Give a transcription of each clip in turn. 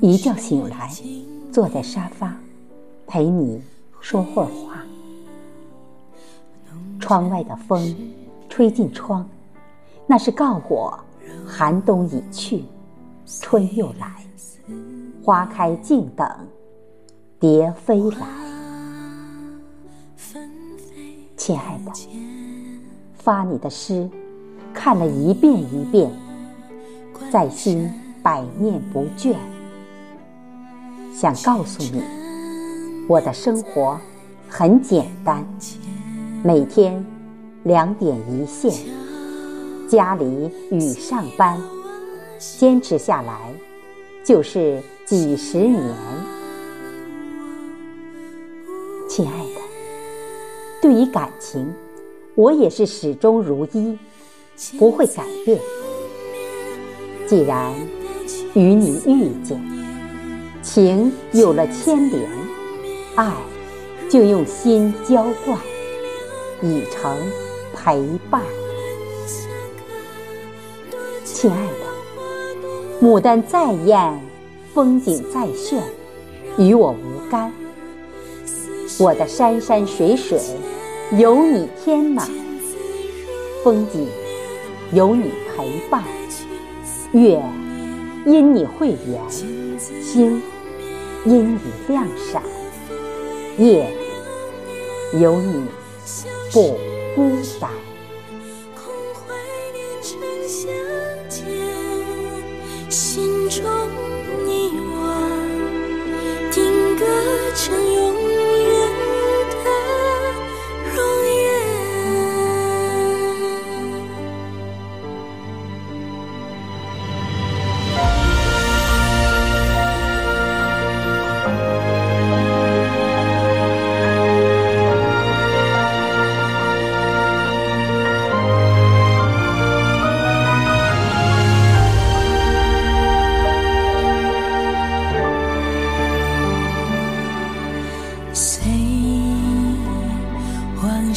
一觉醒来，坐在沙发，陪你说会儿话。窗外的风吹进窗，那是告我寒冬已去，春又来。花开静等蝶飞来。亲爱的，发你的诗，看了一遍一遍，在心百念不倦。想告诉你，我的生活很简单，每天两点一线，家里与上班，坚持下来就是几十年。亲爱的，对于感情，我也是始终如一，不会改变。既然与你遇见。情有了牵连，爱就用心浇灌，已成陪伴。亲爱的，牡丹再艳，风景再炫，与我无干。我的山山水水有你填满，风景有你陪伴，月因你会圆，星。因你亮闪，夜有你不孤单。心中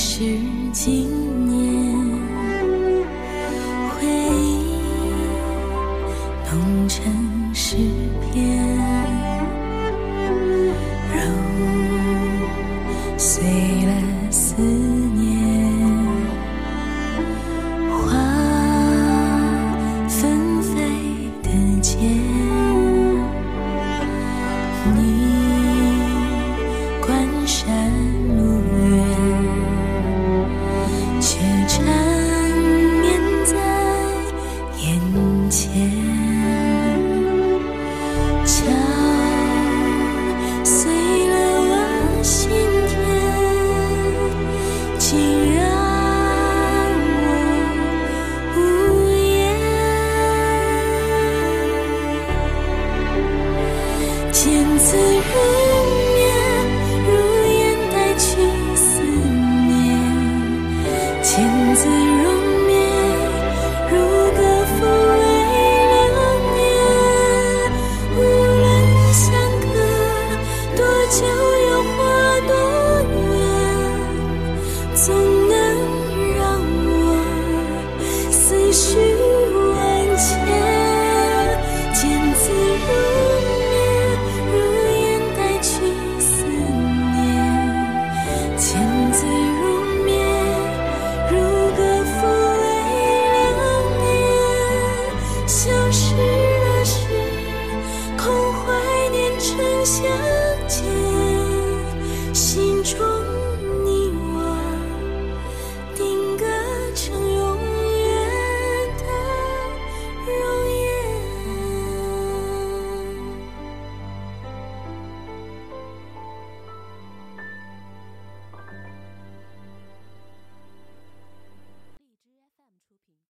是经年回忆，弄成诗篇，揉碎了思念。花纷飞的街。你。字如烟，如烟带去思念，千字如。前。